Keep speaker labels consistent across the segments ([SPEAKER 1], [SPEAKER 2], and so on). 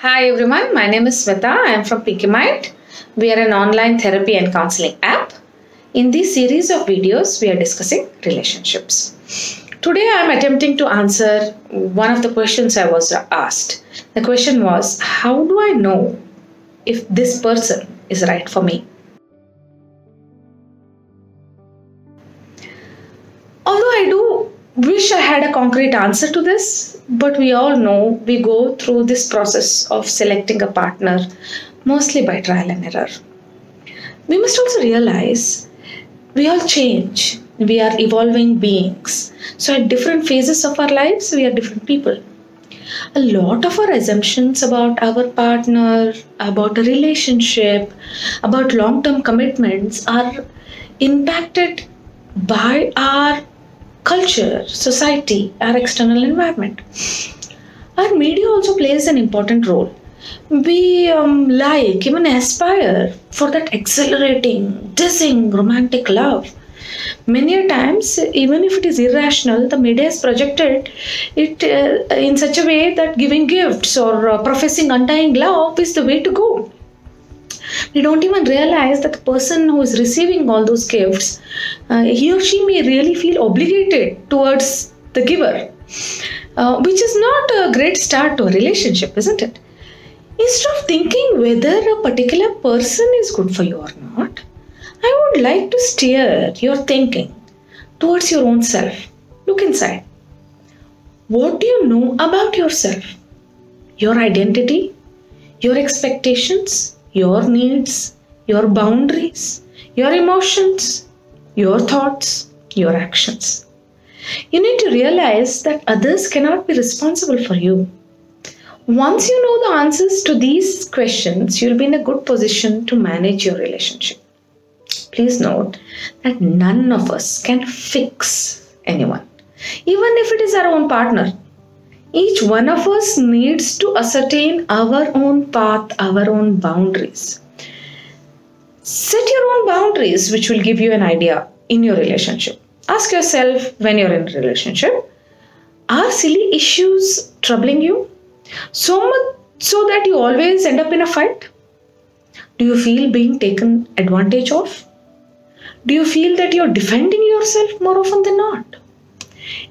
[SPEAKER 1] Hi everyone, my name is Smita. I am from Pinkymind. We are an online therapy and counseling app. In this series of videos, we are discussing relationships. Today, I am attempting to answer one of the questions I was asked. The question was How do I know if this person is right for me? Although I do wish I had a concrete answer to this, but we all know we go through this process of selecting a partner mostly by trial and error. We must also realize we all change, we are evolving beings. So, at different phases of our lives, we are different people. A lot of our assumptions about our partner, about a relationship, about long term commitments are impacted by our culture, society, our external environment. Our media also plays an important role. We um, like, even aspire for that exhilarating, dizzying, romantic love. Many a times, even if it is irrational, the media has projected it uh, in such a way that giving gifts or uh, professing undying love is the way to go we don't even realize that the person who is receiving all those gifts, uh, he or she may really feel obligated towards the giver, uh, which is not a great start to a relationship, isn't it? Instead of thinking whether a particular person is good for you or not, I would like to steer your thinking towards your own self. Look inside. What do you know about yourself? Your identity? Your expectations? Your needs, your boundaries, your emotions, your thoughts, your actions. You need to realize that others cannot be responsible for you. Once you know the answers to these questions, you'll be in a good position to manage your relationship. Please note that none of us can fix anyone, even if it is our own partner. Each one of us needs to ascertain our own path, our own boundaries. Set your own boundaries, which will give you an idea in your relationship. Ask yourself when you're in a relationship are silly issues troubling you so much so that you always end up in a fight? Do you feel being taken advantage of? Do you feel that you're defending yourself more often than not?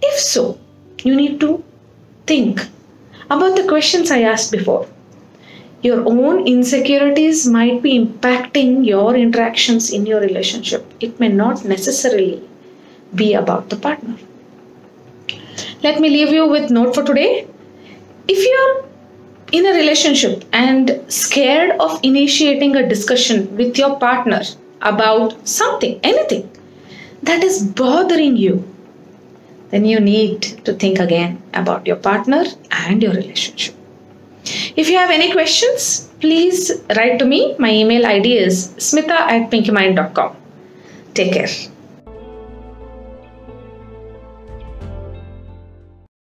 [SPEAKER 1] If so, you need to Think about the questions I asked before. Your own insecurities might be impacting your interactions in your relationship. It may not necessarily be about the partner. Let me leave you with note for today. If you're in a relationship and scared of initiating a discussion with your partner about something, anything that is bothering you, then you need to think again about your partner and your relationship. If you have any questions, please write to me. My email ID is smita at pinkymind.com. Take care.